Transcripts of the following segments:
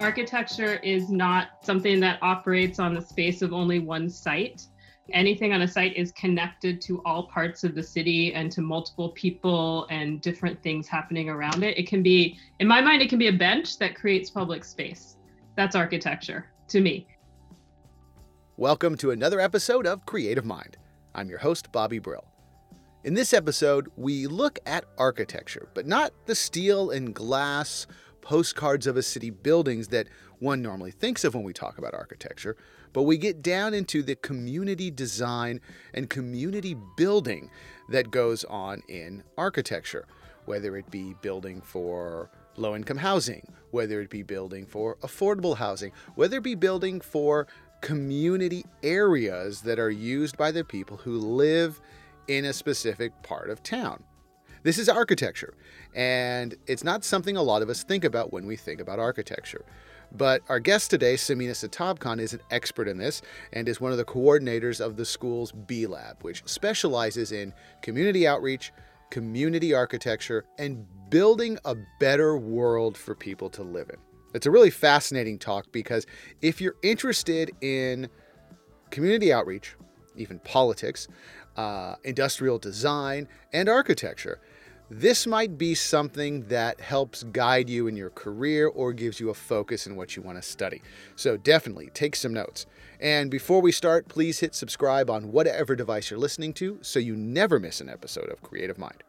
Architecture is not something that operates on the space of only one site. Anything on a site is connected to all parts of the city and to multiple people and different things happening around it. It can be, in my mind, it can be a bench that creates public space. That's architecture to me. Welcome to another episode of Creative Mind. I'm your host, Bobby Brill. In this episode, we look at architecture, but not the steel and glass postcards of a city buildings that one normally thinks of when we talk about architecture, but we get down into the community design and community building that goes on in architecture, whether it be building for low income housing, whether it be building for affordable housing, whether it be building for community areas that are used by the people who live in a specific part of town. This is architecture, and it's not something a lot of us think about when we think about architecture. But our guest today, Samina Satabkhan, is an expert in this and is one of the coordinators of the school's B Lab, which specializes in community outreach, community architecture, and building a better world for people to live in. It's a really fascinating talk because if you're interested in community outreach, even politics, uh, industrial design, and architecture, this might be something that helps guide you in your career or gives you a focus in what you want to study. So definitely take some notes. And before we start, please hit subscribe on whatever device you're listening to so you never miss an episode of Creative Mind.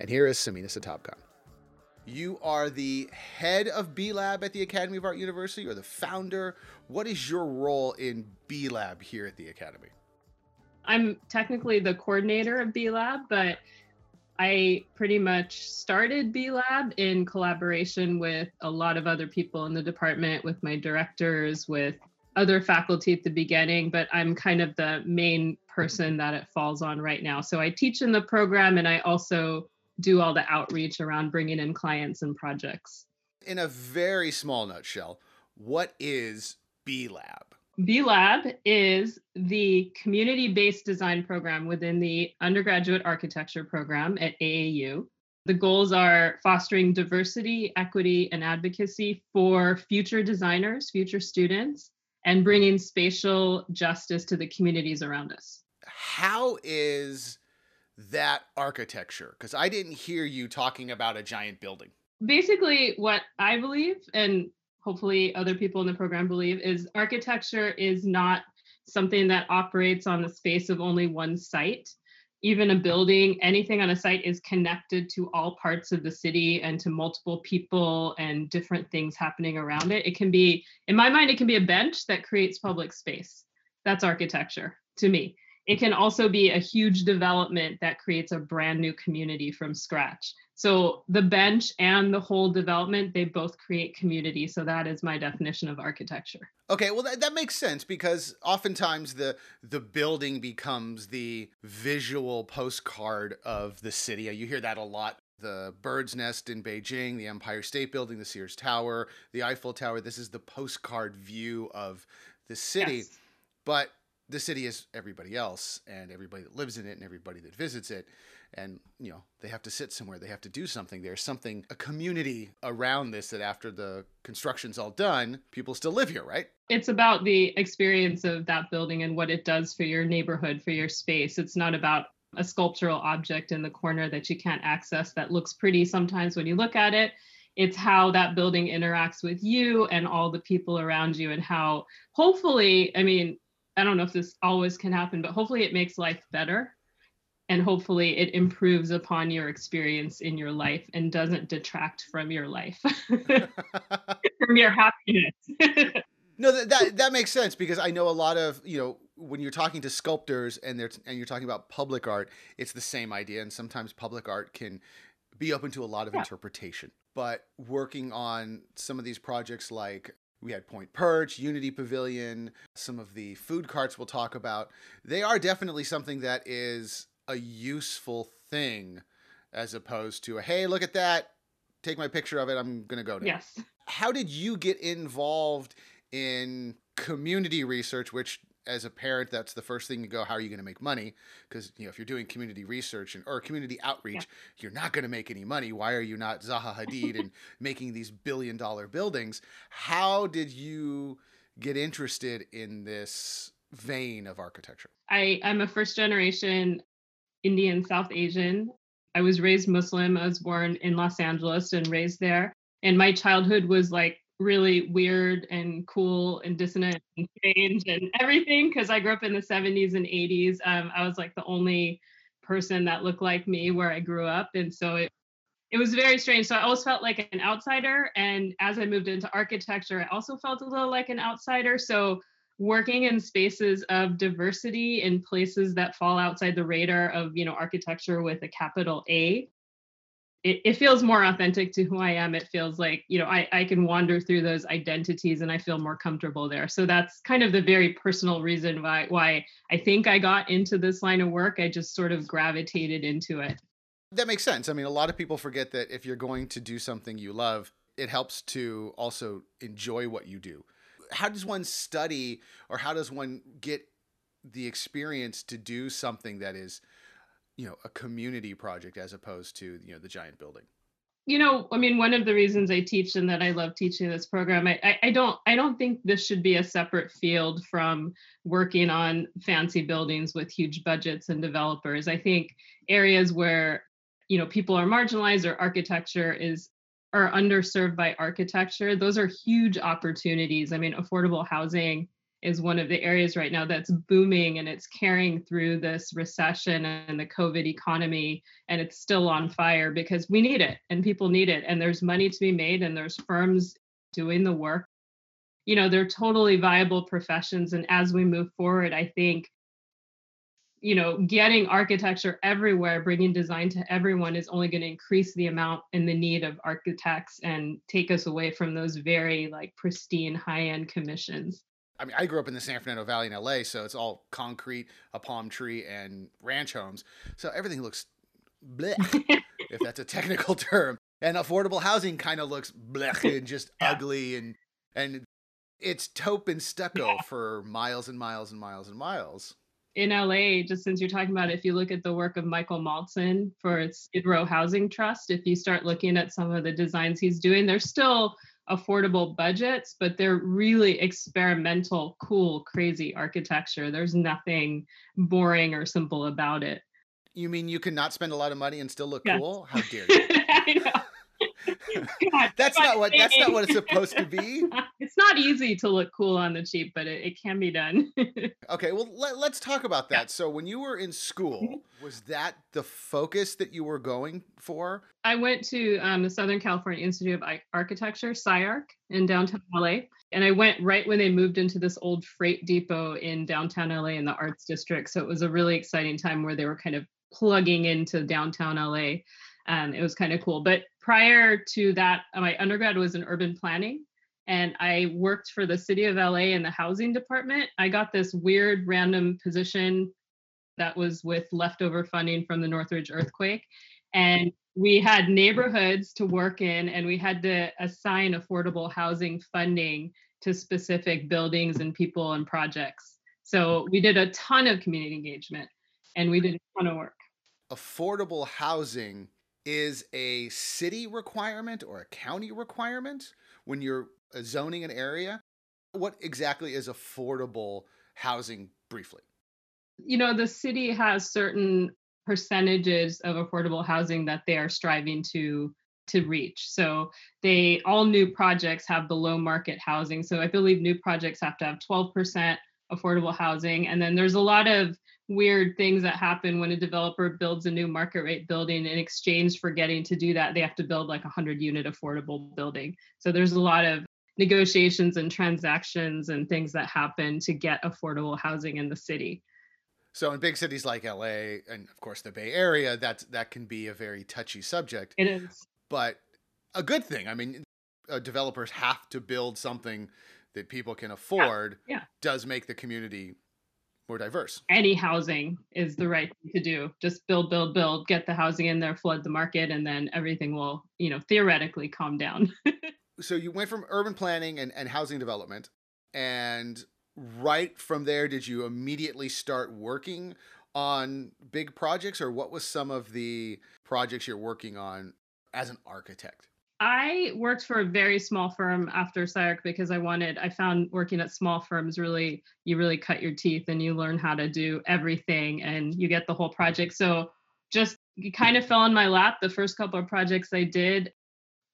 And here is Samina Satabkhan. You are the head of B Lab at the Academy of Art University. You're the founder. What is your role in B Lab here at the Academy? I'm technically the coordinator of B Lab, but I pretty much started B Lab in collaboration with a lot of other people in the department, with my directors, with other faculty at the beginning, but I'm kind of the main person that it falls on right now. So I teach in the program and I also do all the outreach around bringing in clients and projects. In a very small nutshell, what is B Lab? B Lab is the community based design program within the undergraduate architecture program at AAU. The goals are fostering diversity, equity, and advocacy for future designers, future students, and bringing spatial justice to the communities around us. How is that architecture? Because I didn't hear you talking about a giant building. Basically, what I believe, and hopefully other people in the program believe is architecture is not something that operates on the space of only one site. Even a building anything on a site is connected to all parts of the city and to multiple people and different things happening around it. It can be in my mind it can be a bench that creates public space. That's architecture to me it can also be a huge development that creates a brand new community from scratch. So the bench and the whole development, they both create community. So that is my definition of architecture. Okay, well that, that makes sense because oftentimes the the building becomes the visual postcard of the city. You hear that a lot the bird's nest in Beijing, the Empire State Building, the Sears Tower, the Eiffel Tower. This is the postcard view of the city. Yes. But the city is everybody else and everybody that lives in it and everybody that visits it. And you know they have to sit somewhere. They have to do something. There's something a community around this that after the construction's all done people still live here right? It's about the experience of that building and what it does for your neighborhood for your space. It's not about a sculptural object in the corner that you can't access that looks pretty sometimes when you look at it. It's how that building interacts with you and all the people around you and how hopefully i mean I don't know if this always can happen, but hopefully it makes life better. And hopefully it improves upon your experience in your life and doesn't detract from your life, from your happiness. no, that, that that makes sense because I know a lot of you know when you're talking to sculptors and they're and you're talking about public art, it's the same idea, and sometimes public art can be open to a lot of yeah. interpretation. But working on some of these projects like we had Point Perch, Unity Pavilion, some of the food carts we'll talk about. They are definitely something that is a useful thing as opposed to a hey, look at that, take my picture of it, I'm going to go now. Yes. How did you get involved in community research, which as a parent, that's the first thing to go. How are you going to make money? Because you know, if you're doing community research and or community outreach, yeah. you're not going to make any money. Why are you not Zaha Hadid and making these billion dollar buildings? How did you get interested in this vein of architecture? I I'm a first generation Indian South Asian. I was raised Muslim. I was born in Los Angeles and raised there. And my childhood was like really weird and cool and dissonant and strange and everything because I grew up in the 70s and 80s. Um, I was like the only person that looked like me where I grew up. And so it, it was very strange. So I always felt like an outsider. And as I moved into architecture, I also felt a little like an outsider. So working in spaces of diversity in places that fall outside the radar of, you know, architecture with a capital A it, it feels more authentic to who I am. It feels like, you know, I, I can wander through those identities and I feel more comfortable there. So that's kind of the very personal reason why why I think I got into this line of work. I just sort of gravitated into it. That makes sense. I mean, a lot of people forget that if you're going to do something you love, it helps to also enjoy what you do. How does one study or how does one get the experience to do something that is you know a community project as opposed to you know the giant building? You know i mean one of the reasons i teach and that i love teaching this program I, I, I don't i don't think this should be a separate field from working on fancy buildings with huge budgets and developers. I think areas where you know people are marginalized or architecture is are underserved by architecture those are huge opportunities. I mean affordable housing is one of the areas right now that's booming and it's carrying through this recession and the COVID economy. And it's still on fire because we need it and people need it. And there's money to be made and there's firms doing the work. You know, they're totally viable professions. And as we move forward, I think you know getting architecture everywhere bringing design to everyone is only going to increase the amount and the need of architects and take us away from those very like pristine high end commissions I mean, I grew up in the San Fernando Valley in LA, so it's all concrete, a palm tree, and ranch homes. So everything looks bleh, if that's a technical term. And affordable housing kind of looks bleh and just yeah. ugly and and it's taupe and stucco yeah. for miles and miles and miles and miles. In LA, just since you're talking about it, if you look at the work of Michael Maltzan for Skid Row Housing Trust, if you start looking at some of the designs he's doing, they're still affordable budgets, but they're really experimental, cool, crazy architecture. There's nothing boring or simple about it. You mean you cannot spend a lot of money and still look cool? How dare you? God, that's not what that's not what it's supposed to be. It's not easy to look cool on the cheap, but it, it can be done. okay, well let, us talk about that. Yeah. So when you were in school, mm-hmm. was that the focus that you were going for? I went to um, the Southern California Institute of Architecture, SCI-Arc, in downtown LA. And I went right when they moved into this old freight depot in downtown LA in the arts district. So it was a really exciting time where they were kind of plugging into downtown LA. Um, it was kind of cool. But prior to that, uh, my undergrad was in urban planning and I worked for the city of LA in the housing department. I got this weird random position that was with leftover funding from the Northridge earthquake. And we had neighborhoods to work in, and we had to assign affordable housing funding to specific buildings and people and projects. So we did a ton of community engagement and we did a ton of work. Affordable housing is a city requirement or a county requirement when you're zoning an area? What exactly is affordable housing briefly? You know, the city has certain percentages of affordable housing that they are striving to to reach. So they all new projects have below market housing. So I believe new projects have to have 12% affordable housing and then there's a lot of weird things that happen when a developer builds a new market rate building. In exchange for getting to do that they have to build like a 100 unit affordable building. So there's a lot of negotiations and transactions and things that happen to get affordable housing in the city. So in big cities like la and of course the bay area that that can be a very touchy subject. It is. But a good thing i mean uh, developers have to build something that people can afford yeah, yeah. does make the community more diverse. Any housing is the right thing to do. Just build, build, build, get the housing in there, flood the market, and then everything will, you know, theoretically calm down. so you went from urban planning and, and housing development, and right from there, did you immediately start working on big projects, or what was some of the projects you're working on as an architect? I worked for a very small firm after SCI-Arc because I wanted, I found working at small firms really, you really cut your teeth and you learn how to do everything and you get the whole project. So just kind of fell on my lap. The first couple of projects I did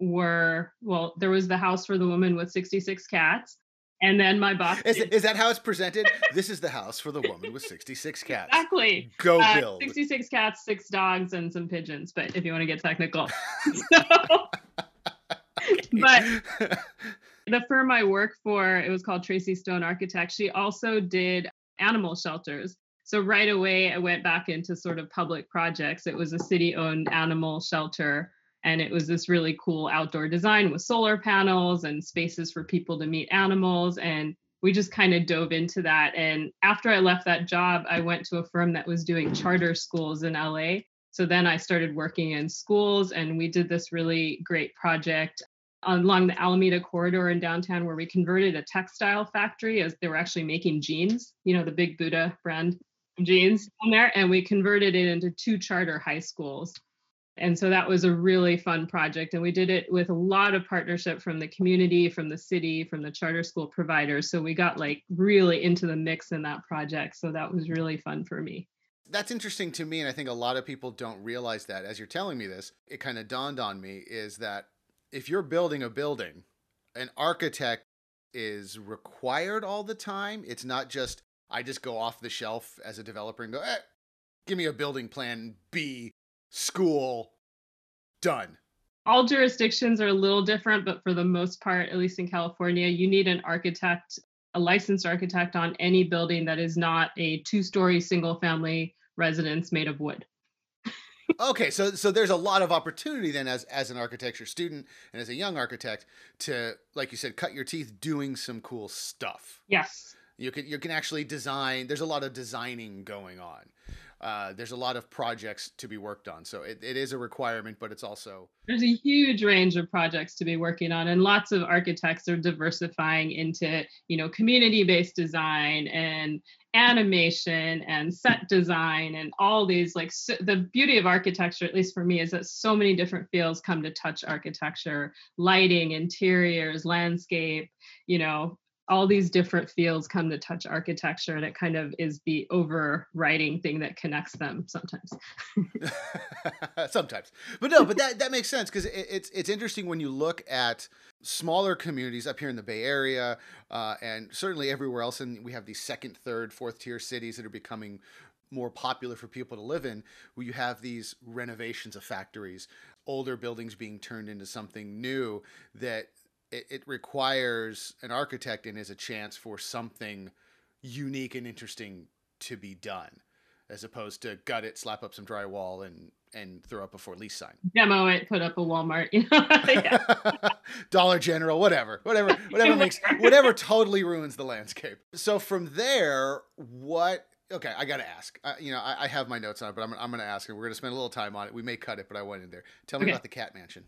were, well, there was the house for the woman with 66 cats. And then my boss. Is, is that how it's presented? this is the house for the woman with 66 cats. Exactly. Go uh, build. 66 cats, six dogs, and some pigeons. But if you want to get technical. so, but the firm I work for, it was called Tracy Stone Architects. She also did animal shelters. So right away, I went back into sort of public projects. It was a city owned animal shelter. And it was this really cool outdoor design with solar panels and spaces for people to meet animals. And we just kind of dove into that. And after I left that job, I went to a firm that was doing charter schools in LA. So then I started working in schools, and we did this really great project along the Alameda corridor in downtown where we converted a textile factory as they were actually making jeans, you know, the big Buddha brand jeans on there. And we converted it into two charter high schools. And so that was a really fun project. And we did it with a lot of partnership from the community, from the city, from the charter school providers. So we got like really into the mix in that project. So that was really fun for me. That's interesting to me. And I think a lot of people don't realize that. As you're telling me this, it kind of dawned on me is that if you're building a building, an architect is required all the time. It's not just I just go off the shelf as a developer and go, eh, give me a building plan B, school, done. All jurisdictions are a little different, but for the most part, at least in California, you need an architect, a licensed architect on any building that is not a two story single family residence made of wood okay, so so there's a lot of opportunity then as as an architecture student and as a young architect to like you said cut your teeth doing some cool stuff. Yes. You can you can actually design. There's a lot of designing going on. Uh, there's a lot of projects to be worked on. So it, it is a requirement, but it's also there's a huge range of projects to be working on, and lots of architects are diversifying into you know community-based design and animation and set design and all these like so, the beauty of architecture at least for me is that so many different fields come to touch architecture lighting interiors landscape you know all these different fields come to touch architecture and it kind of is the overriding thing that connects them sometimes. Sometimes. But no but that that makes sense because it, it's it's interesting when you look at smaller communities up here in the bay area uh, and certainly everywhere else and we have these second third fourth tier cities that are becoming more popular for people to live in. Where you have these renovations of factories older buildings being turned into something new that it, it requires an architect and is a chance for something unique and interesting to be done as opposed to gut it slap up some drywall and and throw up a for lease sign. Demo it put up a walmart you know dollar general whatever whatever whatever makes whatever. totally ruins the landscape. So from there what okay i gotta ask. Uh, you know I, I, have my notes on it but i'm, I'm gonna ask and we're gonna spend a little time on it. We may cut it but i went in there. Tell me okay. about the cat mansion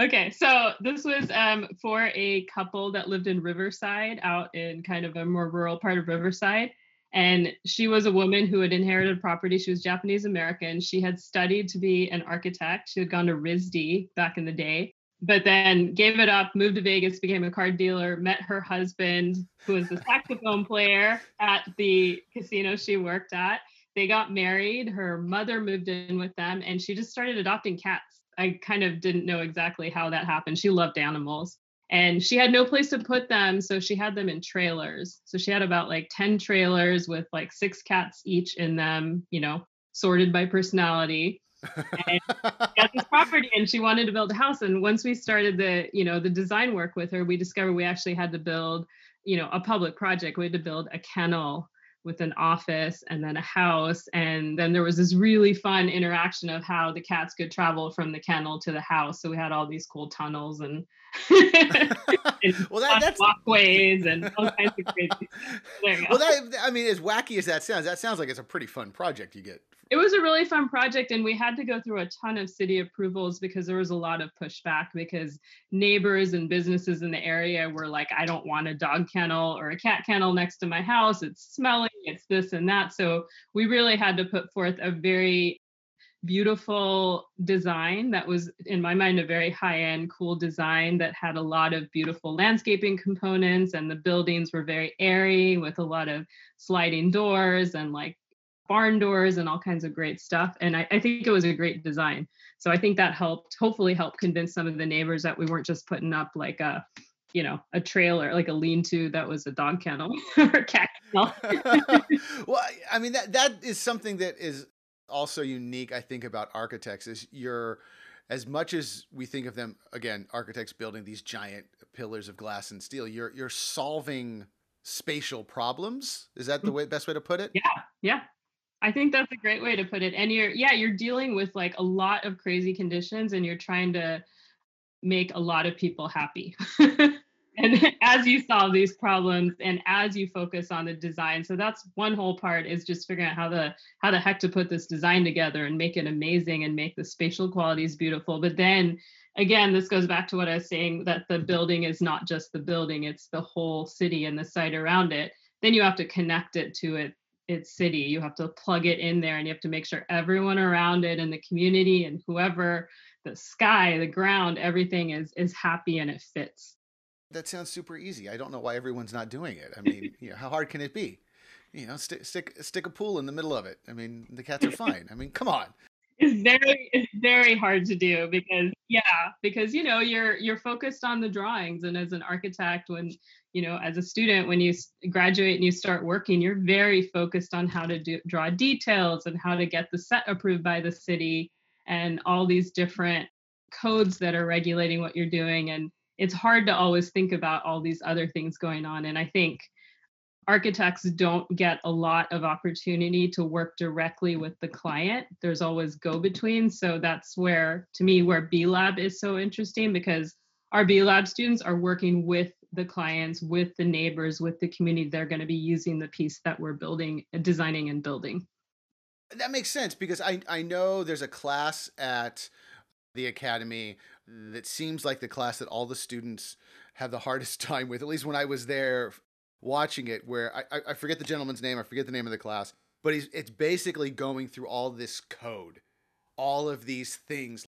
okay, so this was um, for a couple that lived in Riverside, out in kind of a more rural part of Riverside. And she was a woman who had inherited property. She was Japanese American. She had studied to be an architect. She had gone to RISD back in the day, but then gave it up, moved to Vegas, became a car dealer, met her husband, who was a saxophone player at the casino she worked at. They got married. Her mother moved in with them, and she just started adopting cats I kind of didn't know exactly how that happened. She loved animals and she had no place to put them. So she had them in trailers. So she had about like 10 trailers with like six cats each in them, you know, sorted by personality. and got this property and she wanted to build a house. And once we started the, you know, the design work with her, we discovered we actually had to build, you know, a public project. We had to build a kennel with an office and then a house. And then there was this really fun interaction of how the cats could travel from the kennel to the house. So we had all these cool tunnels and, and well, that, that's walkways and all kinds of crazy. Well, that, I mean, as wacky as that sounds, that sounds like it's a pretty fun project you get it was a really fun project and we had to go through a ton of city approvals because there was a lot of pushback because neighbors and businesses in the area were like i don't want a dog kennel or a cat kennel next to my house. It's smelly. It's this and that. So we really had to put forth a very beautiful design that was in my mind a very high end cool design that had a lot of beautiful landscaping components and the buildings were very airy with a lot of sliding doors and like barn doors and all kinds of great stuff. And I, I, think it was a great design. So I think that helped, hopefully, help convince some of the neighbors that we weren't just putting up like a, you know, a trailer, like a lean-to that was a dog kennel or a cat kennel. well, I mean that that is something that is also unique, I think, about architects is you're as much as we think of them again, architects building these giant pillars of glass and steel, you're you're solving spatial problems. Is that the mm. way best way to put it? Yeah, yeah. I think that's a great way to put it. And you're, yeah, you're dealing with like a lot of crazy conditions and you're trying to make a lot of people happy. and as you solve these problems and as you focus on the design so that's one whole part is just figuring out how the how the heck to put this design together and make it amazing and make the spatial qualities beautiful but then again this goes back to what i was saying that the building is not just the building it's the whole city and the site around it then you have to connect it to it its city. You have to plug it in there and you have to make sure everyone around it and the community and whoever, the sky, the ground, everything is is happy and it fits. That sounds super easy. I don't know why everyone's not doing it. I mean, you know, how hard can it be? You know, stick stick stick a pool in the middle of it. I mean, the cats are fine. I mean, come on it's very it's very hard to do because yeah because you know you're you're focused on the drawings. And as an architect when you know as a student when you graduate and you start working you're very focused on how to do draw details and how to get the set approved by the city and all these different codes that are regulating what you're doing. And it's hard to always think about all these other things going on. And i think architects don't get a lot of opportunity to work directly with the client. There's always go between. So that's where, to me, where B Lab is so interesting because our B Lab students are working with the clients, with the neighbors, with the community. They're going to be using the piece that we're building, designing, and building. That makes sense because I, I know there's a class at the academy that seems like the class that all the students have the hardest time with. At least when I was there watching it where I, I forget the gentleman's name, I forget the name of the class, but he's it's basically going through all this code, all of these things.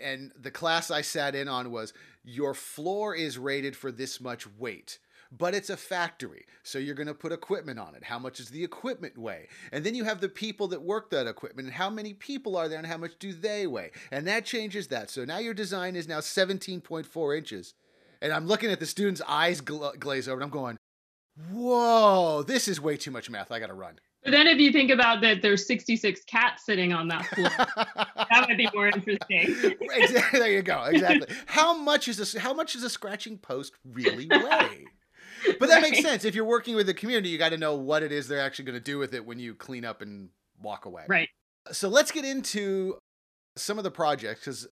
And the class I sat in on was your floor is rated for this much weight but it's a factory. So you're going to put equipment on it. How much does the equipment weigh? And then you have the people that work that equipment and how many people are there and how much do they weigh? And that changes that. So now your design is now 17.4 inches. And I'm looking at the student's eyes gla- glaze over and I'm going, whoa, this is way too much math. I got to run. But then if you think about that, there's 66 cats sitting on that floor. that would be more interesting. exactly. There you go. Exactly. how much is a how much is a scratching post really weigh? But that right. makes sense. If you're working with the community, you got to know what it is they're actually going to do with it when you clean up and walk away. Right. So let's get into some of the projects because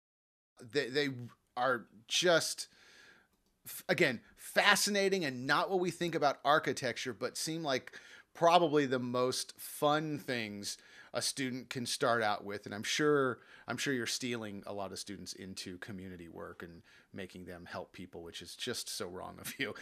they they are just again fascinating and not what we think about architecture, but seem like probably the most fun things a student can start out with. And i'm sure i'm sure you're stealing a lot of students into community work and making them help people which is just so wrong of you.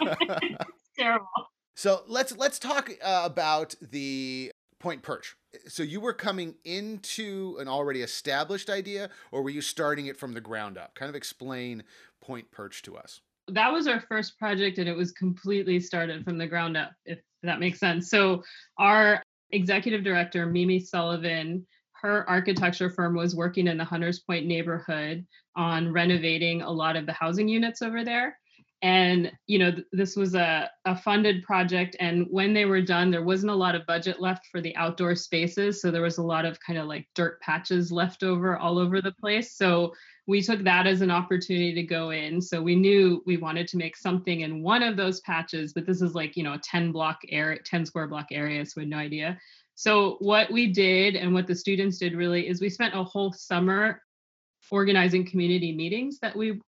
Terrible. So let's let's talk uh, about the point perch. So you were coming into an already established idea or were you starting it from the ground up? Kind of explain point perch to us that was our first project and it was completely started from the ground up if that makes sense. So our executive director mimi sullivan her architecture firm was working in the hunters point neighborhood on renovating a lot of the housing units over there. And you know th- this was a, a funded project and when they were done there wasn't a lot of budget left for the outdoor spaces. So there was a lot of kind of like dirt patches left over all over the place. So we took that as an opportunity to go in so we knew we wanted to make something in one of those patches but this is like you know a 10 block area 10 square block area so we had no idea so what we did and what the students did really is we spent a whole summer organizing community meetings that we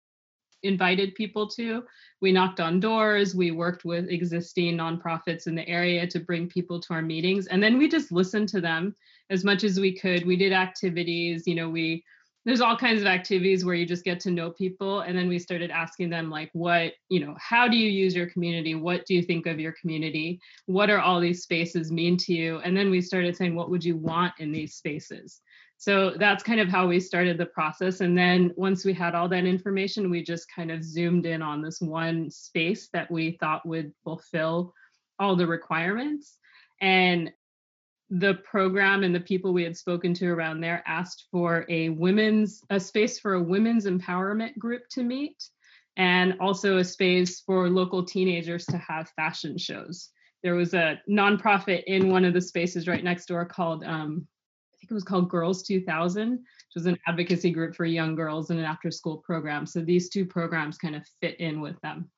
invited people to. We knocked on doors, we worked with existing nonprofits in the area to bring people to our meetings, and then we just listened to them as much as we could. We did activities, you know, we there's all kinds of activities where you just get to know people and then we started asking them like what you know how do you use your community what do you think of your community what are all these spaces mean to you and then we started saying what would you want in these spaces so that's kind of how we started the process. And then once we had all that information, we just kind of zoomed in on this one space that we thought would fulfill all the requirements. And the program and the people we had spoken to around there asked for a women's a space for a women's empowerment group to meet and also a space for local teenagers to have fashion shows there was a nonprofit in one of the spaces right next door called um, I think it was called Girls 2000, which was an advocacy group for young girls in an after school program. So these two programs kind of fit in with them.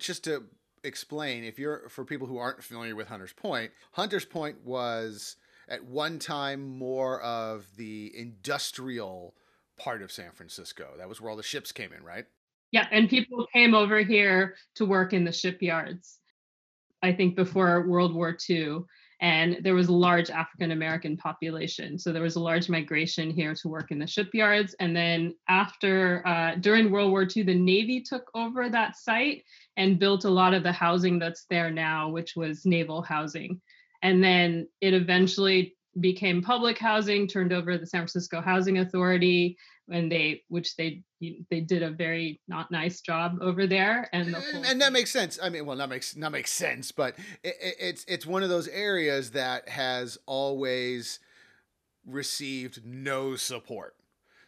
Just to explain, if you're for people who aren't familiar with Hunters Point, Hunters Point was at one time more of the industrial part of San Francisco. That was where all the ships came in, right? Yeah, and people came over here to work in the shipyards. I think before World War II and there was a large African American population. So there was a large migration here to work in the shipyards. And then after, uh, during World War II, the Navy took over that site and built a lot of the housing that's there now, which was naval housing. And then it eventually became public housing, turned over the San Francisco Housing Authority, and they which they they did a very not nice job over there and the and, and that makes sense. I mean well that makes not makes sense but it, it, it's it's one of those areas that has always received no support.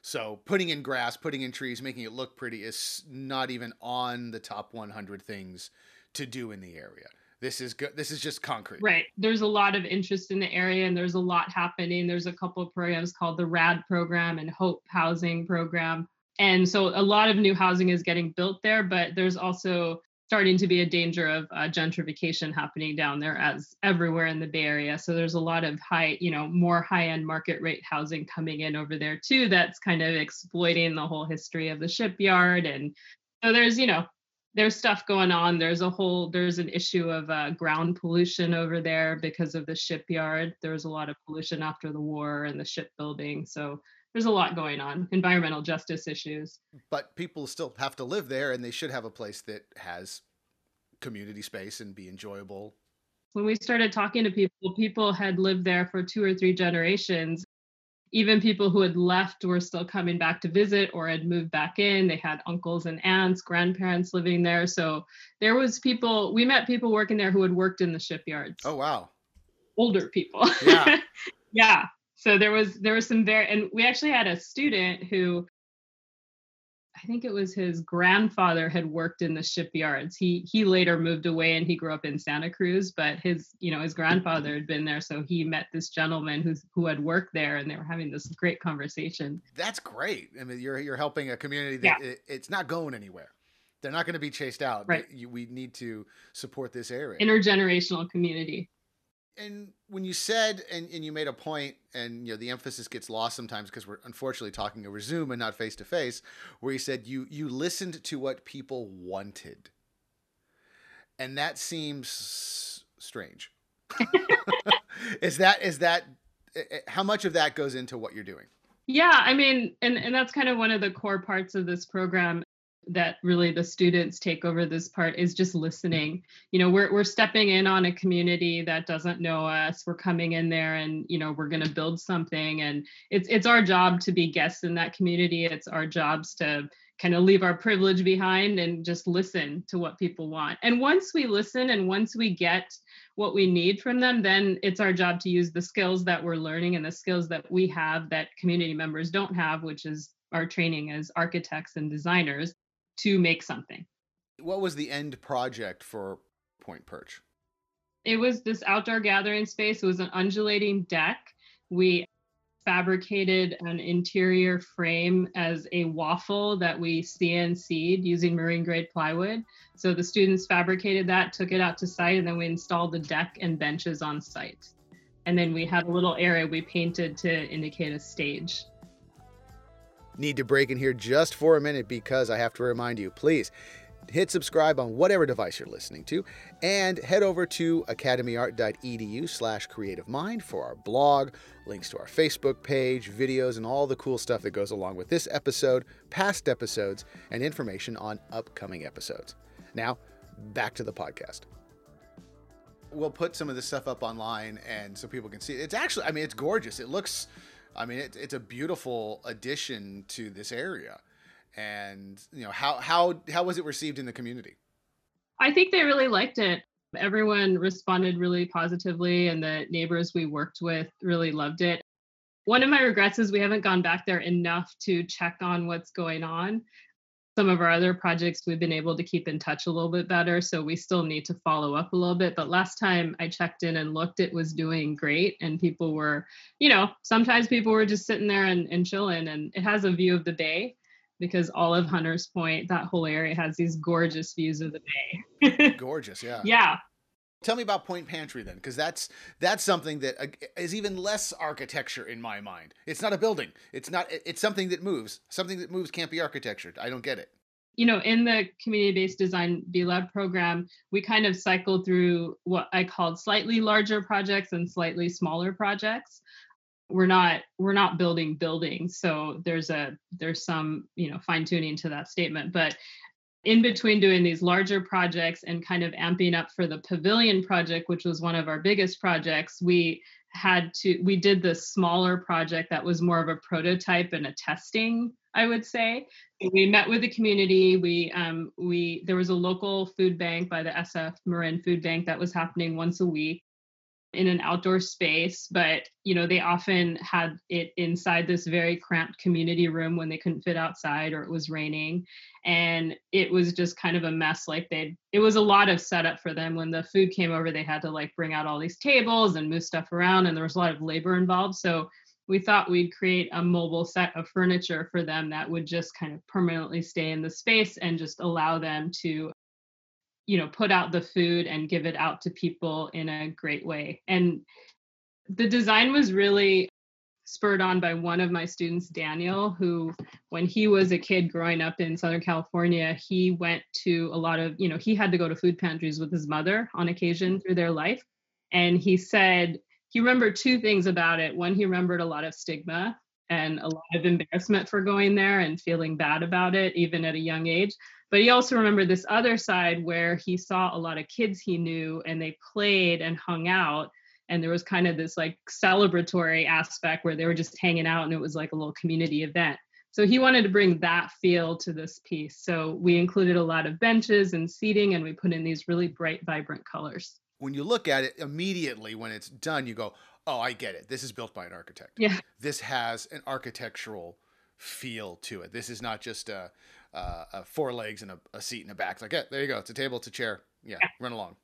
So putting in grass putting in trees making it look pretty is not even on the top 100 things to do in the area this is good this is just concrete. Right. There's a lot of interest in the area and there's a lot happening. There's a couple of programs called the rad program and hope housing program. And so a lot of new housing is getting built there but there's also starting to be a danger of uh, gentrification happening down there as everywhere in the bay area. So there's a lot of high you know more high end market rate housing coming in over there too that's kind of exploiting the whole history of the shipyard. And so there's you know there's stuff going on. There's a whole there's an issue of uh, ground pollution over there because of the shipyard. There was a lot of pollution after the war and the shipbuilding. So there's a lot going on. Environmental justice issues. But people still have to live there, and they should have a place that has community space and be enjoyable. When we started talking to people, people had lived there for two or three generations even people who had left were still coming back to visit or had moved back in. They had uncles and aunts grandparents living there. So there was people we met people working there who had worked in the shipyards. Oh wow. Older people. Yeah. Yeah. So there was there was some very and we actually had a student who I think it was his grandfather had worked in the shipyards. He he later moved away and he grew up in Santa Cruz, but his you know his grandfather had been there, so he met this gentleman who's who had worked there, and they were having this great conversation. That's great. I mean, you're you're helping a community that yeah. it, it's not going anywhere. They're not going to be chased out. Right. We need to support this area. Intergenerational community and when you said and, and you made a point and you know the emphasis gets lost sometimes because we're unfortunately talking over zoom and not face to face where you said you you listened to what people wanted. And that seems strange. Is that is that eh, eh, how much of that goes into what you're doing? Yeah i mean and and that's kind of one of the core parts of this program that really the students take over this part is just listening. You know we're, we're stepping in on a community that doesn't know us. We're coming in there and you know we're going to build something. And it's it's our job to be guests in that community. It's our jobs to kind of leave our privilege behind and just listen to what people want. And once we listen and once we get what we need from them then it's our job to use the skills that we're learning and the skills that we have that community members don't have which is our training as architects and designers to make something. What was the end project for Point Perch? It was this outdoor gathering space. It was an undulating deck. We fabricated an interior frame as a waffle that we CNC'd using marine grade plywood. So the students fabricated that, took it out to site, and then we installed the deck and benches on site. And then we had a little area we painted to indicate a stage. Need to break in here just for a minute because I have to remind you, please hit subscribe on whatever device you're listening to, and head over to academyart.edu slash creative mind for our blog, links to our Facebook page, videos, and all the cool stuff that goes along with this episode, past episodes, and information on upcoming episodes. Now, back to the podcast. We'll put some of this stuff up online and so people can see it. It's actually, I mean, it's gorgeous. It looks, I mean, it, it's a beautiful addition to this area. And you know how how how was it received in the community? I think they really liked it. Everyone responded really positively and the neighbors we worked with really loved it. One of my regrets is we haven't gone back there enough to check on what's going on some of our other projects we've been able to keep in touch a little bit better so we still need to follow up a little bit but last time i checked in and looked it was doing great and people were you know sometimes people were just sitting there and, and chilling and it has a view of the bay because all of Hunters Point, that whole area has these gorgeous views of the bay. gorgeous, yeah. Yeah. Tell me about Point Pantry then, because that's that's something that is even less architecture in my mind. It's not a building. It's not. It's something that moves. Something that moves can't be architecture. I don't get it. You know, in the community-based design B Lab program, we kind of cycle through what I called slightly larger projects and slightly smaller projects we're not we're not building buildings so there's a there's some you know fine tuning to that statement but in between doing these larger projects and kind of amping up for the pavilion project which was one of our biggest projects we had to we did this smaller project that was more of a prototype and a testing i would say. We met with the community. We um, we there was a local food bank by the sf marin food bank that was happening once a week in an outdoor space but you know they often had it inside this very cramped community room when they couldn't fit outside or it was raining. And it was just kind of a mess like they it was a lot of setup for them. When the food came over they had to like bring out all these tables and move stuff around and there was a lot of labor involved. So we thought we'd create a mobile set of furniture for them that would just kind of permanently stay in the space and just allow them to you know put out the food and give it out to people in a great way. And the design was really spurred on by one of my students daniel who when he was a kid growing up in southern california he went to a lot of you know he had to go to food pantries with his mother on occasion through their life. And he said he remembered two things about it. One he remembered a lot of stigma and a lot of embarrassment for going there and feeling bad about it even at a young age but he also remembered this other side where he saw a lot of kids he knew and they played and hung out. And there was kind of this like celebratory aspect where they were just hanging out and it was like a little community event. So he wanted to bring that feel to this piece. So we included a lot of benches and seating and we put in these really bright, vibrant colors. When you look at it immediately when it's done, you go, oh, I get it. This is built by an architect. Yeah. This has an architectural feel to it. This is not just a, uh, uh, four legs and a, a, seat and a back. It's like, yeah, there you go. It's a table, it's a chair. Yeah, yeah. run along.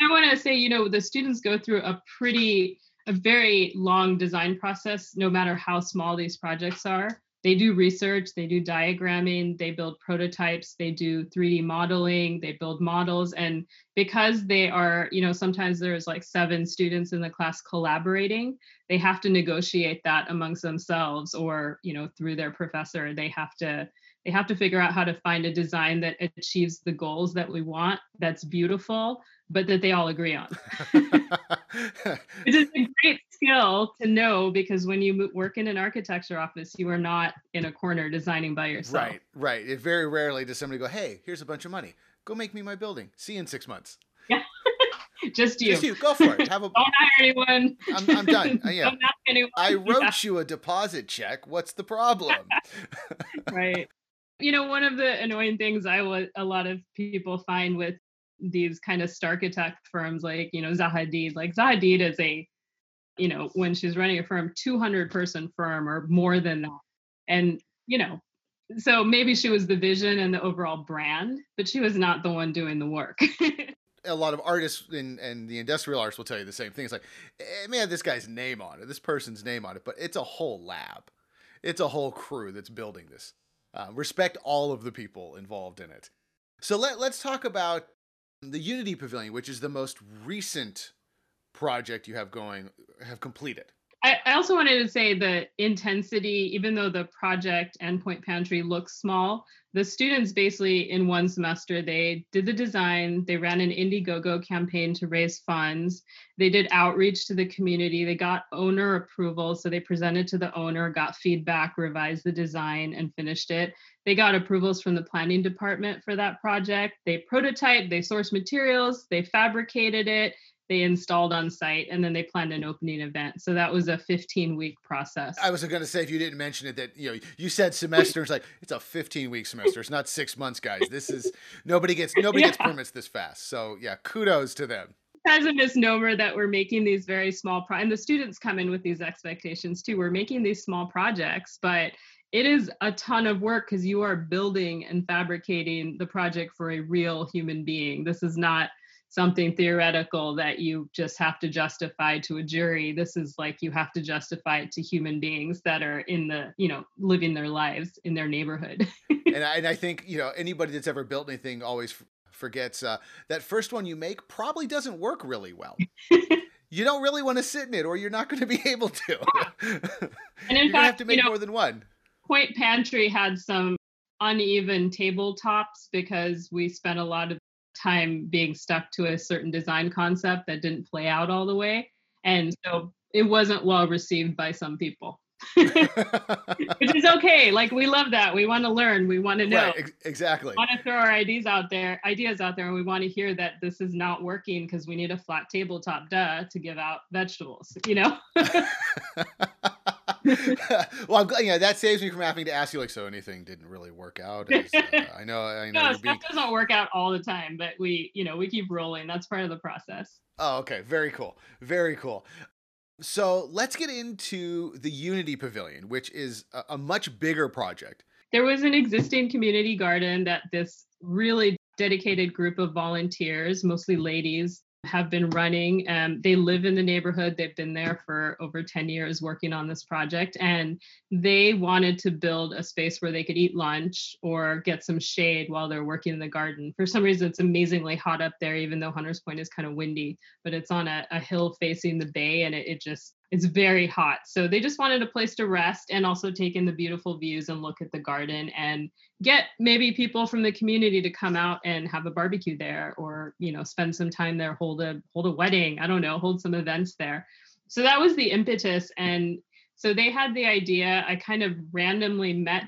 I want to say, you know, the students go through a pretty, a very long design process, no matter how small these projects are. They do research, they do diagramming, they build prototypes, they do 3D modeling, they build models. And because they are, you know, sometimes there's like seven students in the class collaborating, they have to negotiate that amongst themselves or, you know, through their professor. They have to they have to figure out how to find a design that achieves the goals that we want that's beautiful but that they all agree on it is a great skill to know because when you work in an architecture office you are not in a corner designing by yourself right right it very rarely does somebody go hey here's a bunch of money go make me my building see you in six months yeah just you. Just you. Go for it. Have a. Don't hire anyone. I'm, I'm done. Uh, yeah. I wrote yeah. you a deposit check. What's the problem? right. You know, one of the annoying things I was a lot of people find with these kind of architect firms like, you know, Zaha Hadid, like Zaha Hadid is a, you know, when she's running a firm, 200 person firm or more than that. And, you know, so maybe she was the vision and the overall brand, but she was not the one doing the work. a lot of artists and, the industrial artists will tell you the same thing. It's like, may have this guy's name on it, this person's name on it, but it's a whole lab. It's a whole crew that's building this. Uh, respect all of the people involved in it. So let, let's talk about the Unity Pavilion, which is the most recent project you have going, have completed. I, I also wanted to say the intensity, even though the project and Point Pantry looks small, the students basically in one semester they did the design they ran an indiegogo campaign to raise funds. They did outreach to the community they got owner approval so they presented to the owner got feedback revised the design and finished it. They got approvals from the planning department for that project. They prototyped they sourced materials they fabricated it they installed on site and then they planned an opening event. So that was a 15 week process. I was going to say if you didn't mention it that you know you said semester it's like it's a 15 week semester it's not six months guys. This is nobody gets nobody yeah. gets permits this fast. So yeah kudos to them. As a misnomer that we're making these very small pro- and the students come in with these expectations too. We're making these small projects but it is a ton of work because you are building and fabricating the project for a real human being. This is not something theoretical that you just have to justify to a jury. This is like you have to justify it to human beings that are in the you know living their lives in their neighborhood. And, I, and i think you know anybody that's ever built anything always forgets uh, that first one you make probably doesn't work really well. You don't really want to sit in it or you're not going to be able to. And in you fact have to make you know, more than one. Point pantry had some uneven tabletops because we spent a lot of time being stuck to a certain design concept that didn't play out all the way. And so it wasn't well received by some people. Which is okay. Like we love that. We want to learn. We want to know. Right, ex- exactly. We want to throw our ideas out there, ideas out there, and we want to hear that this is not working because we need a flat tabletop, duh, to give out vegetables. You know. well, I'm glad, yeah, that saves me from having to ask you like, so anything didn't really work out. As, uh, I know, I know. No, stuff being... doesn't work out all the time, but we, you know, we keep rolling. That's part of the process. Oh, okay. Very cool. Very cool. So let's get into the Unity Pavilion, which is a, a much bigger project. There was an existing community garden that this really dedicated group of volunteers, mostly ladies, have been running. Um, they live in the neighborhood. They've been there for over 10 years working on this project. And they wanted to build a space where they could eat lunch or get some shade while they're working in the garden. For some reason, it's amazingly hot up there, even though Hunters Point is kind of windy, but it's on a, a hill facing the bay and it, it just it's very hot. So they just wanted a place to rest and also take in the beautiful views and look at the garden and get maybe people from the community to come out and have a barbecue there or, you know, spend some time there, hold a hold a wedding, I don't know, hold some events there. So that was the impetus and so they had the idea. I kind of randomly met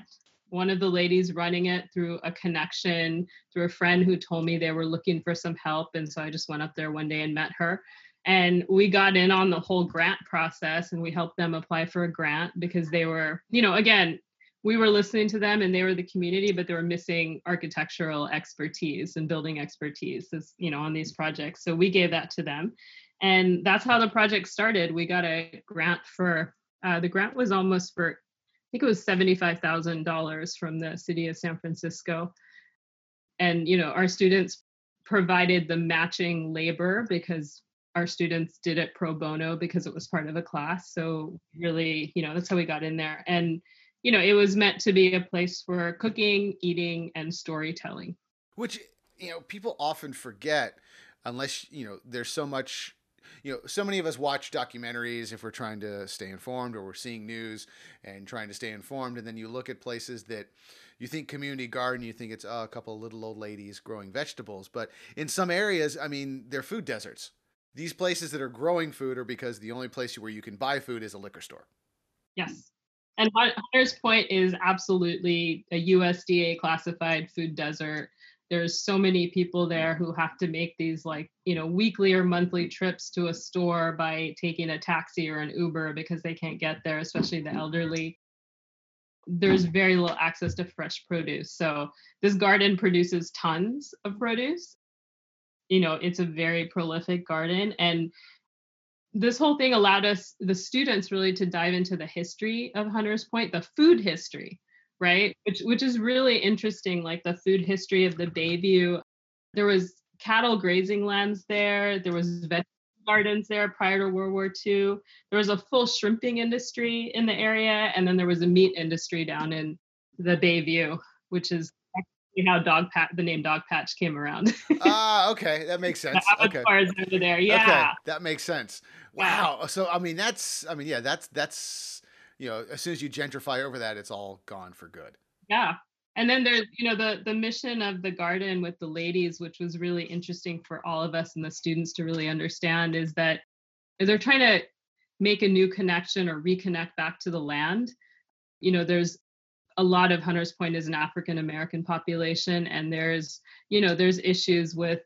one of the ladies running it through a connection through a friend who told me they were looking for some help and so I just went up there one day and met her and we got in on the whole grant process and we helped them apply for a grant because they were you know again we were listening to them and they were the community but they were missing architectural expertise and building expertise as you know on these projects. So we gave that to them. And that's how the project started. We got a grant for uh, the grant was almost for i think it was $75000 from the city of san francisco. And you know our students provided the matching labor because our students did it pro bono because it was part of a class. So really, you know, that's how we got in there. And, you know, it was meant to be a place for cooking, eating, and storytelling. Which, you know, people often forget unless, you know, there's so much you know, so many of us watch documentaries if we're trying to stay informed or we're seeing news and trying to stay informed. And then you look at places that you think community garden, you think it's oh, a couple little old ladies growing vegetables. But in some areas, I mean, they're food deserts these places that are growing food are because the only place where you can buy food is a liquor store. Yes. And Hunters Point is absolutely a USDA classified food desert. There's so many people there who have to make these like, you know, weekly or monthly trips to a store by taking a taxi or an Uber because they can't get there, especially the elderly. There's very little access to fresh produce. So this garden produces tons of produce you know it's a very prolific garden and this whole thing allowed us the students really to dive into the history of hunters point the food history right? Which which is really interesting, like the food history of the Bayview. There was cattle grazing lands there. There was vegetable gardens there prior to World War II. There was a full shrimping industry in the area, and then there was a meat industry down in the Bayview, which is how dog pat the name Dogpatch came around. Ah uh, okay that makes sense. Okay. over there yeah. okay, that makes sense. Wow so i mean that's i mean yeah that's that's you know as soon as you gentrify over that it's all gone for good. Yeah and then there's you know the the mission of the garden with the ladies which was really interesting for all of us and the students to really understand is that they're trying to make a new connection or reconnect back to the land. You know there's a lot of hunters point is an african american population and there's you know there's issues with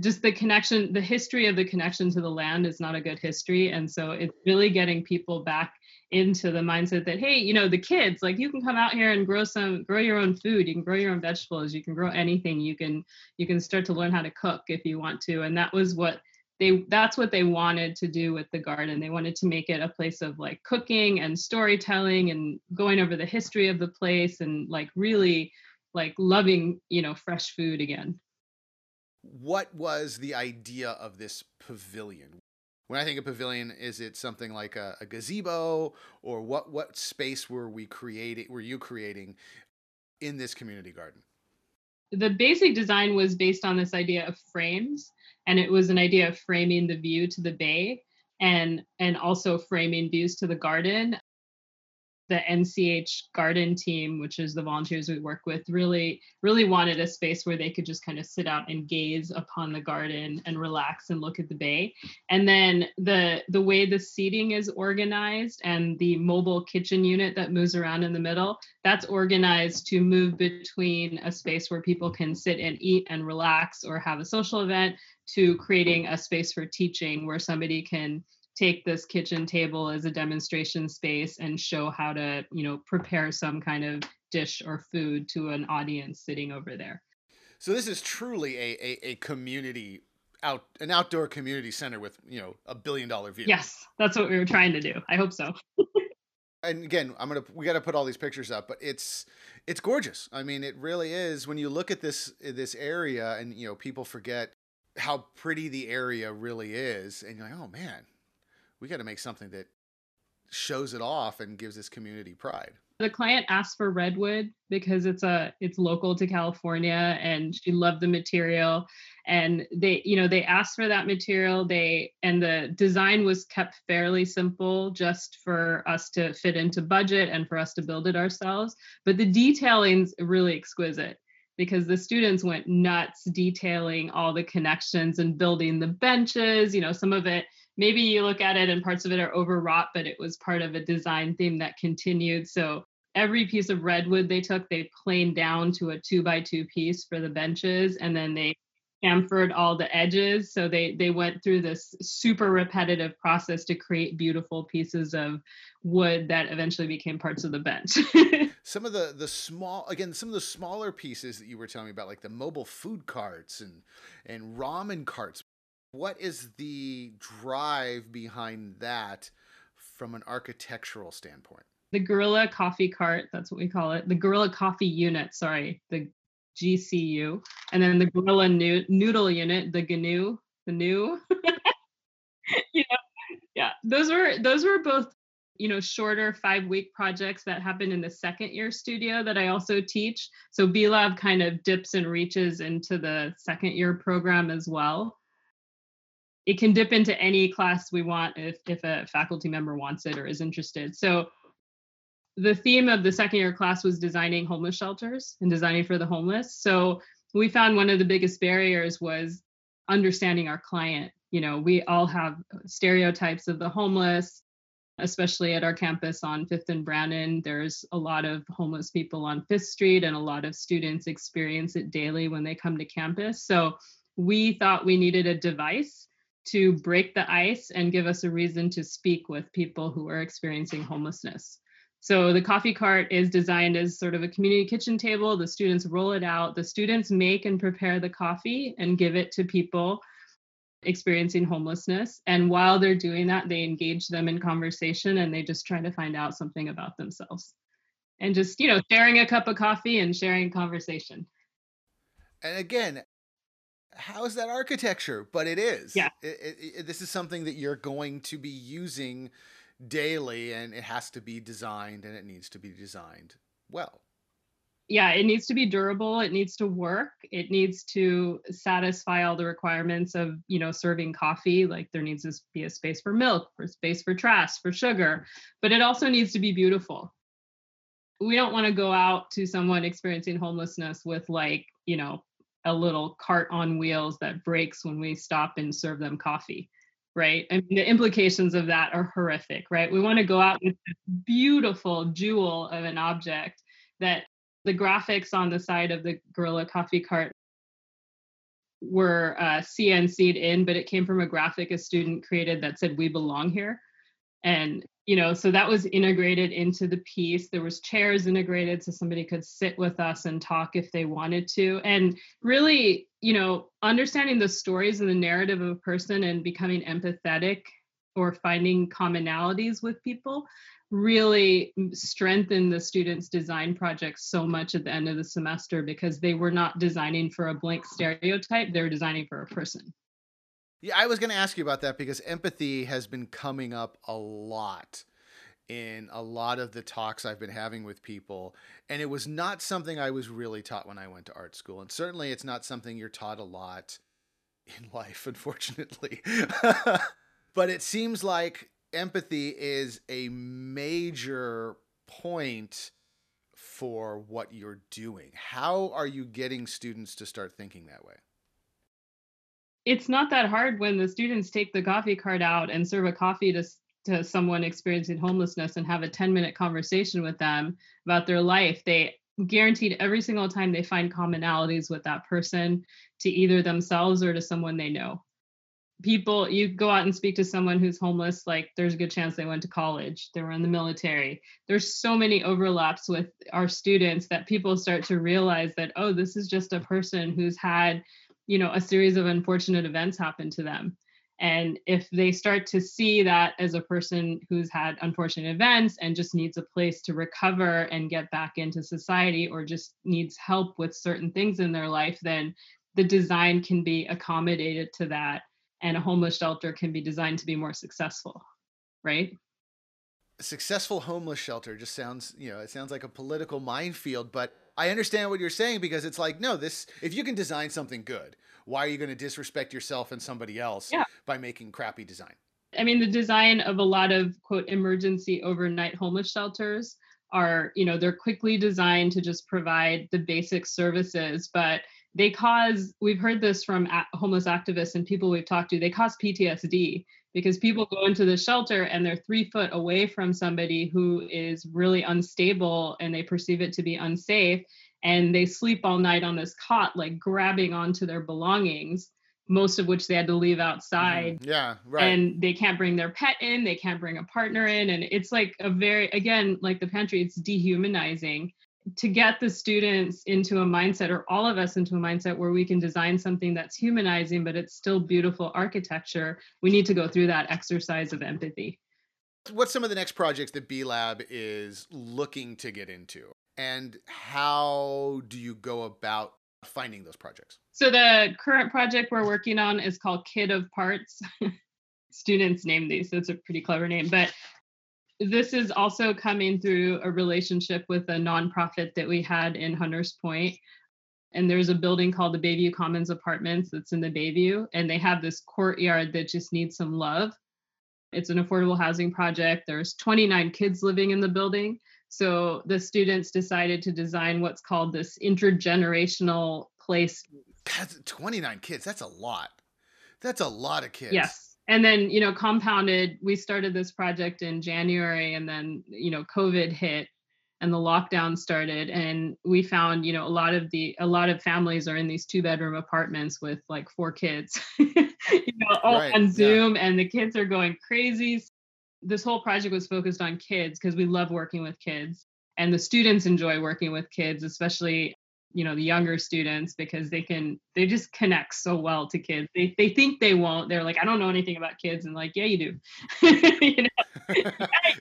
just the connection the history of the connection to the land is not a good history and so it's really getting people back into the mindset that hey you know the kids like you can come out here and grow some grow your own food you can grow your own vegetables you can grow anything you can you can start to learn how to cook if you want to and that was what they that's what they wanted to do with the garden they wanted to make it a place of like cooking and storytelling and going over the history of the place and like really like loving you know fresh food again what was the idea of this pavilion when I think of pavilion, is it something like a, a, gazebo, or what? What space were we creating? Were you creating in this community garden? The basic design was based on this idea of frames, and it was an idea of framing the view to the bay, and and also framing views to the garden the NCH garden team, which is the volunteers we work with, really, really wanted a space where they could just kind of sit out and gaze upon the garden and relax and look at the bay. And then the the way the seating is organized and the mobile kitchen unit that moves around in the middle, that's organized to move between a space where people can sit and eat and relax or have a social event to creating a space for teaching where somebody can take this kitchen table as a demonstration space and show how to you know prepare some kind of dish or food to an audience sitting over there. So this is truly a, a, a community out an outdoor community center with you know a billion dollar view. Yes that's what we were trying to do. I hope so. And again i'm gonna we got to put all these pictures up but it's it's gorgeous. I mean it really is. When you look at this this area and you know people forget how pretty the area really is and you're like oh man we got to make something that shows it off and gives this community pride. The client asked for redwood because it's a it's local to California and she loved the material. And they you know they asked for that material. They and the design was kept fairly simple just for us to fit into budget and for us to build it ourselves. But the detailing's really exquisite because the students went nuts detailing all the connections and building the benches you know some of it maybe you look at it and parts of it are overwrought, but it was part of a design theme that continued. So every piece of redwood they took, they planed down to a two by two piece for the benches, and then they chamfered all the edges. So they they went through this super repetitive process to create beautiful pieces of wood that eventually became parts of the bench. some of the the small again, some of the smaller pieces that you were telling me about, like the mobile food carts and and ramen carts what is the drive behind that from an architectural standpoint? The Gorilla Coffee Cart, that's what we call it. The Gorilla Coffee Unit, sorry, the GCU. And then the Gorilla no- Noodle Unit, the GNU, the new. know, yeah, those were those were both you know shorter five week projects that happen in the second year studio that i also teach so b lab kind of dips and reaches into the second year program as well it can dip into any class we want if, if a faculty member wants it or is interested. So the theme of the second year class was designing homeless shelters and designing for the homeless. So we found one of the biggest barriers was understanding our client. You know, we all have stereotypes of the homeless, especially at our campus on Fifth and Brannan. There's a lot of homeless people on Fifth Street, and a lot of students experience it daily when they come to campus. So we thought we needed a device to break the ice and give us a reason to speak with people who are experiencing homelessness. So the coffee cart is designed as sort of a community kitchen table. The students roll it out. The students make and prepare the coffee and give it to people experiencing homelessness. And while they're doing that, they engage them in conversation and they just try to find out something about themselves. and just you know sharing a cup of coffee and sharing conversation and again how is that architecture? But it is. Yeah. It, it, it, this is something that you're going to be using daily and it has to be designed and it needs to be designed well. Yeah it needs to be durable it needs to work it needs to satisfy all the requirements of you know serving coffee like there needs to be a space for milk for space for trash for sugar but it also needs to be beautiful. We don't want to go out to someone experiencing homelessness with like you know a little cart on wheels that breaks when we stop and serve them coffee right? I mean, the implications of that are horrific right? We want to go out with this beautiful jewel of an object that the graphics on the side of the gorilla coffee cart were uh, CNC'd in, but it came from a graphic a student created that said "We belong here," and you know, so that was integrated into the piece. There was chairs integrated so somebody could sit with us and talk if they wanted to, and really, you know, understanding the stories and the narrative of a person and becoming empathetic or finding commonalities with people really strengthened the students' design projects so much at the end of the semester because they were not designing for a blank stereotype, they were designing for a person. Yeah, I was going to ask you about that because empathy has been coming up a lot in a lot of the talks I've been having with people. And it was not something I was really taught when I went to art school. And certainly it's not something you're taught a lot in life, unfortunately. but it seems like empathy is a major point for what you're doing. How are you getting students to start thinking that way? It's not that hard when the students take the coffee cart out and serve a coffee to to someone experiencing homelessness and have a 10 minute conversation with them about their life. They guaranteed every single time they find commonalities with that person to either themselves or to someone they know people you go out and speak to someone who's homeless like there's a good chance they went to college they were in the military there's so many overlaps with our students that people start to realize that oh this is just a person who's had you know a series of unfortunate events happen to them and if they start to see that as a person who's had unfortunate events and just needs a place to recover and get back into society or just needs help with certain things in their life then the design can be accommodated to that and a homeless shelter can be designed to be more successful, right? A successful homeless shelter just sounds, you know, it sounds like a political minefield, but I understand what you're saying because it's like, no, this, if you can design something good, why are you going to disrespect yourself and somebody else yeah. by making crappy design? I mean, the design of a lot of quote emergency overnight homeless shelters are, you know, they're quickly designed to just provide the basic services, but they cause we've heard this from homeless activists and people we've talked to they cause ptsd because people go into the shelter and they're three foot away from somebody who is really unstable and they perceive it to be unsafe and they sleep all night on this cot like grabbing onto their belongings most of which they had to leave outside. Mm-hmm. Yeah, right. And they can't bring their pet in, they can't bring a partner in. And it's like a very, again, like the pantry, it's dehumanizing to get the students into a mindset or all of us into a mindset where we can design something that's humanizing but it's still beautiful architecture we need to go through that exercise of empathy. What's some of the next projects that b lab is looking to get into? And how do you go about finding those projects? So the current project we're working on is called kid of parts. Students name these so it's a pretty clever name but this is also coming through a relationship with a nonprofit that we had in Hunters Point. And there's a building called the Bayview Commons Apartments that's in the Bayview, and they have this courtyard that just needs some love. It's an affordable housing project. There's 29 kids living in the building. So the students decided to design what's called this intergenerational place. That's 29 kids. That's a lot. That's a lot of kids. Yes and then you know compounded we started this project in january and then you know covid hit and the lockdown started and we found you know a lot of the a lot of families are in these two bedroom apartments with like four kids you know all right, on zoom yeah. and the kids are going crazy this whole project was focused on kids because we love working with kids and the students enjoy working with kids especially you know the younger students because they can they just connect so well to kids. They, they think they won't. They're like i don't know anything about kids. And like yeah you do. You know?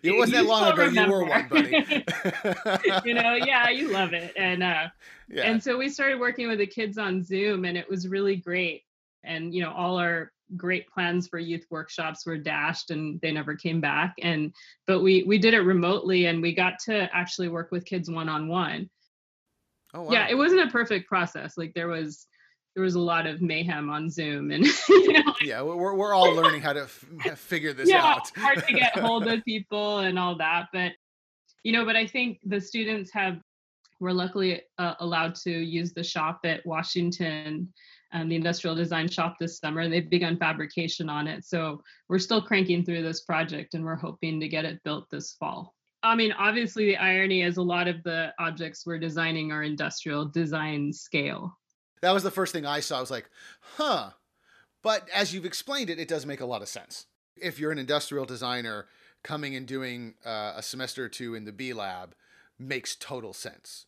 It wasn't that long ago remember. you were one buddy. You know? Yeah you love it. And uh yeah. and so we started working with the kids on zoom and it was really great. And you know all our great plans for youth workshops were dashed and they never came back. And but we we did it remotely and we got to actually work with kids one on one oh wow. yeah it wasn't a perfect process like there was there was a lot of mayhem on zoom and you know, yeah we're, we're all learning how to f- figure this yeah, out hard to get hold of people and all that but you know but i think the students have we're luckily uh, allowed to use the shop at washington um, the industrial design shop this summer and they've begun fabrication on it. So we're still cranking through this project and we're hoping to get it built this fall. I mean, obviously, the irony is a lot of the objects we're designing are industrial design scale. That was the first thing I saw. I was like, huh. But as you've explained it, it does make a lot of sense. If you're an industrial designer coming and doing uh, a semester or two in the B lab, makes total sense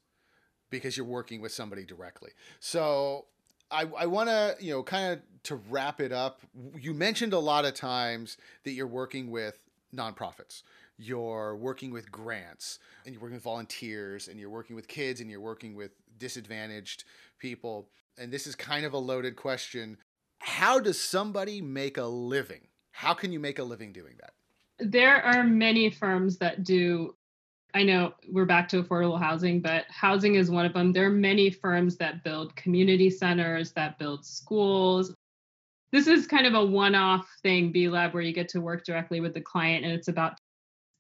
because you're working with somebody directly. So I, I want to, you know, kind of to wrap it up. You mentioned a lot of times that you're working with nonprofits, you're working with grants, and you're working with volunteers, and you're working with kids, and you're working with disadvantaged people. And this is kind of a loaded question. How does somebody make a living? How can you make a living doing that? There are many firms that do I know we're back to affordable housing, but housing is one of them. There are many firms that build community centers, that build schools. This is kind of a one-off thing, B Lab, where you get to work directly with the client and it's about,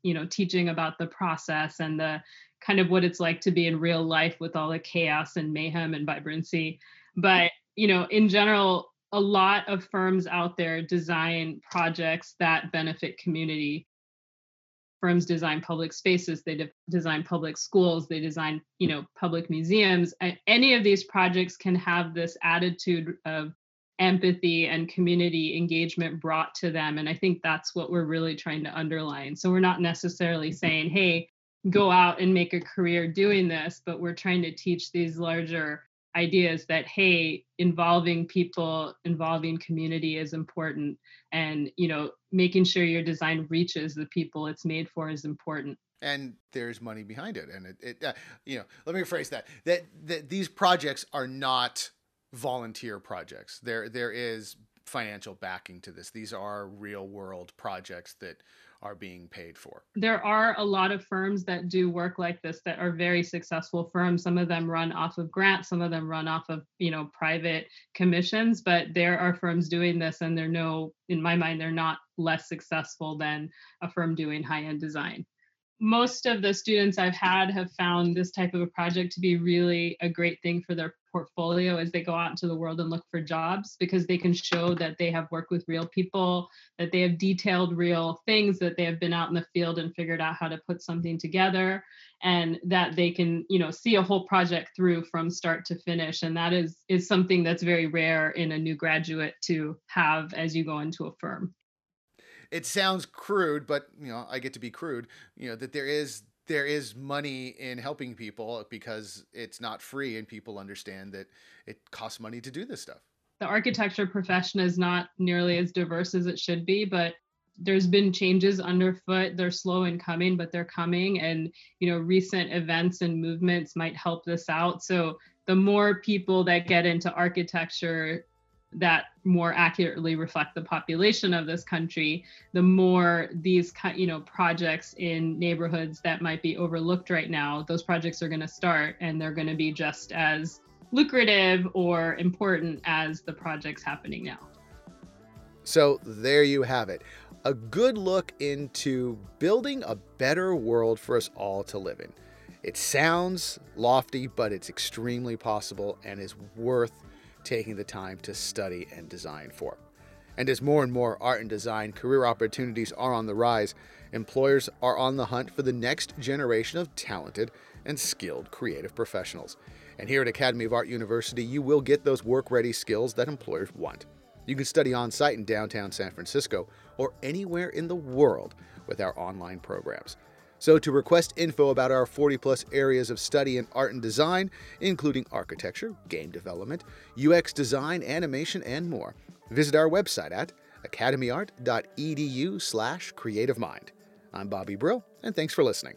you know, teaching about the process and the kind of what it's like to be in real life with all the chaos and mayhem and vibrancy. But, you know, in general, a lot of firms out there design projects that benefit community firms design public spaces they de- design public schools they design you know public museums any of these projects can have this attitude of empathy and community engagement brought to them. And i think that's what we're really trying to underline. So we're not necessarily saying hey go out and make a career doing this but we're trying to teach these larger ideas that hey involving people involving community is important. And you know making sure your design reaches the people it's made for is important. And there's money behind it. And it, it uh, you know let me rephrase that. That that these projects are not volunteer projects there there is financial backing to this these are real world projects that are being paid for. There are a lot of firms that do work like this that are very successful firms. Some of them run off of grants, some of them run off of, you know, private commissions, but there are firms doing this and they're no in my mind they're not less successful than a firm doing high-end design most of the students I've had have found this type of a project to be really a great thing for their portfolio as they go out into the world and look for jobs because they can show that they have worked with real people, that they have detailed real things, that they have been out in the field and figured out how to put something together, and that they can, you know, see a whole project through from start to finish. And that is is something that's very rare in a new graduate to have as you go into a firm it sounds crude, but you know, I get to be crude. You know that there is there is money in helping people because it's not free, and people understand that it costs money to do this stuff. The architecture profession is not nearly as diverse as it should be, but there's been changes underfoot. They're slow in coming but they're coming. And you know recent events and movements might help this out. So the more people that get into architecture that more accurately reflect the population of this country the more these you know projects in neighborhoods that might be overlooked right now those projects are going to start and they're going to be just as lucrative or important as the projects happening now. So there you have it. A good look into building a better world for us all to live in. It sounds lofty but it's extremely possible and is worth taking the time to study and design for. And as more and more art and design career opportunities are on the rise, employers are on the hunt for the next generation of talented and skilled creative professionals. And here at Academy of Art University, you will get those work ready skills that employers want. You can study on site in downtown San Francisco or anywhere in the world with our online programs. So, to request info about our 40 plus areas of study in art and design, including architecture, game development, UX design, animation, and more, visit our website at academyart.edu/slash creative mind. I'm Bobby Brill, and thanks for listening.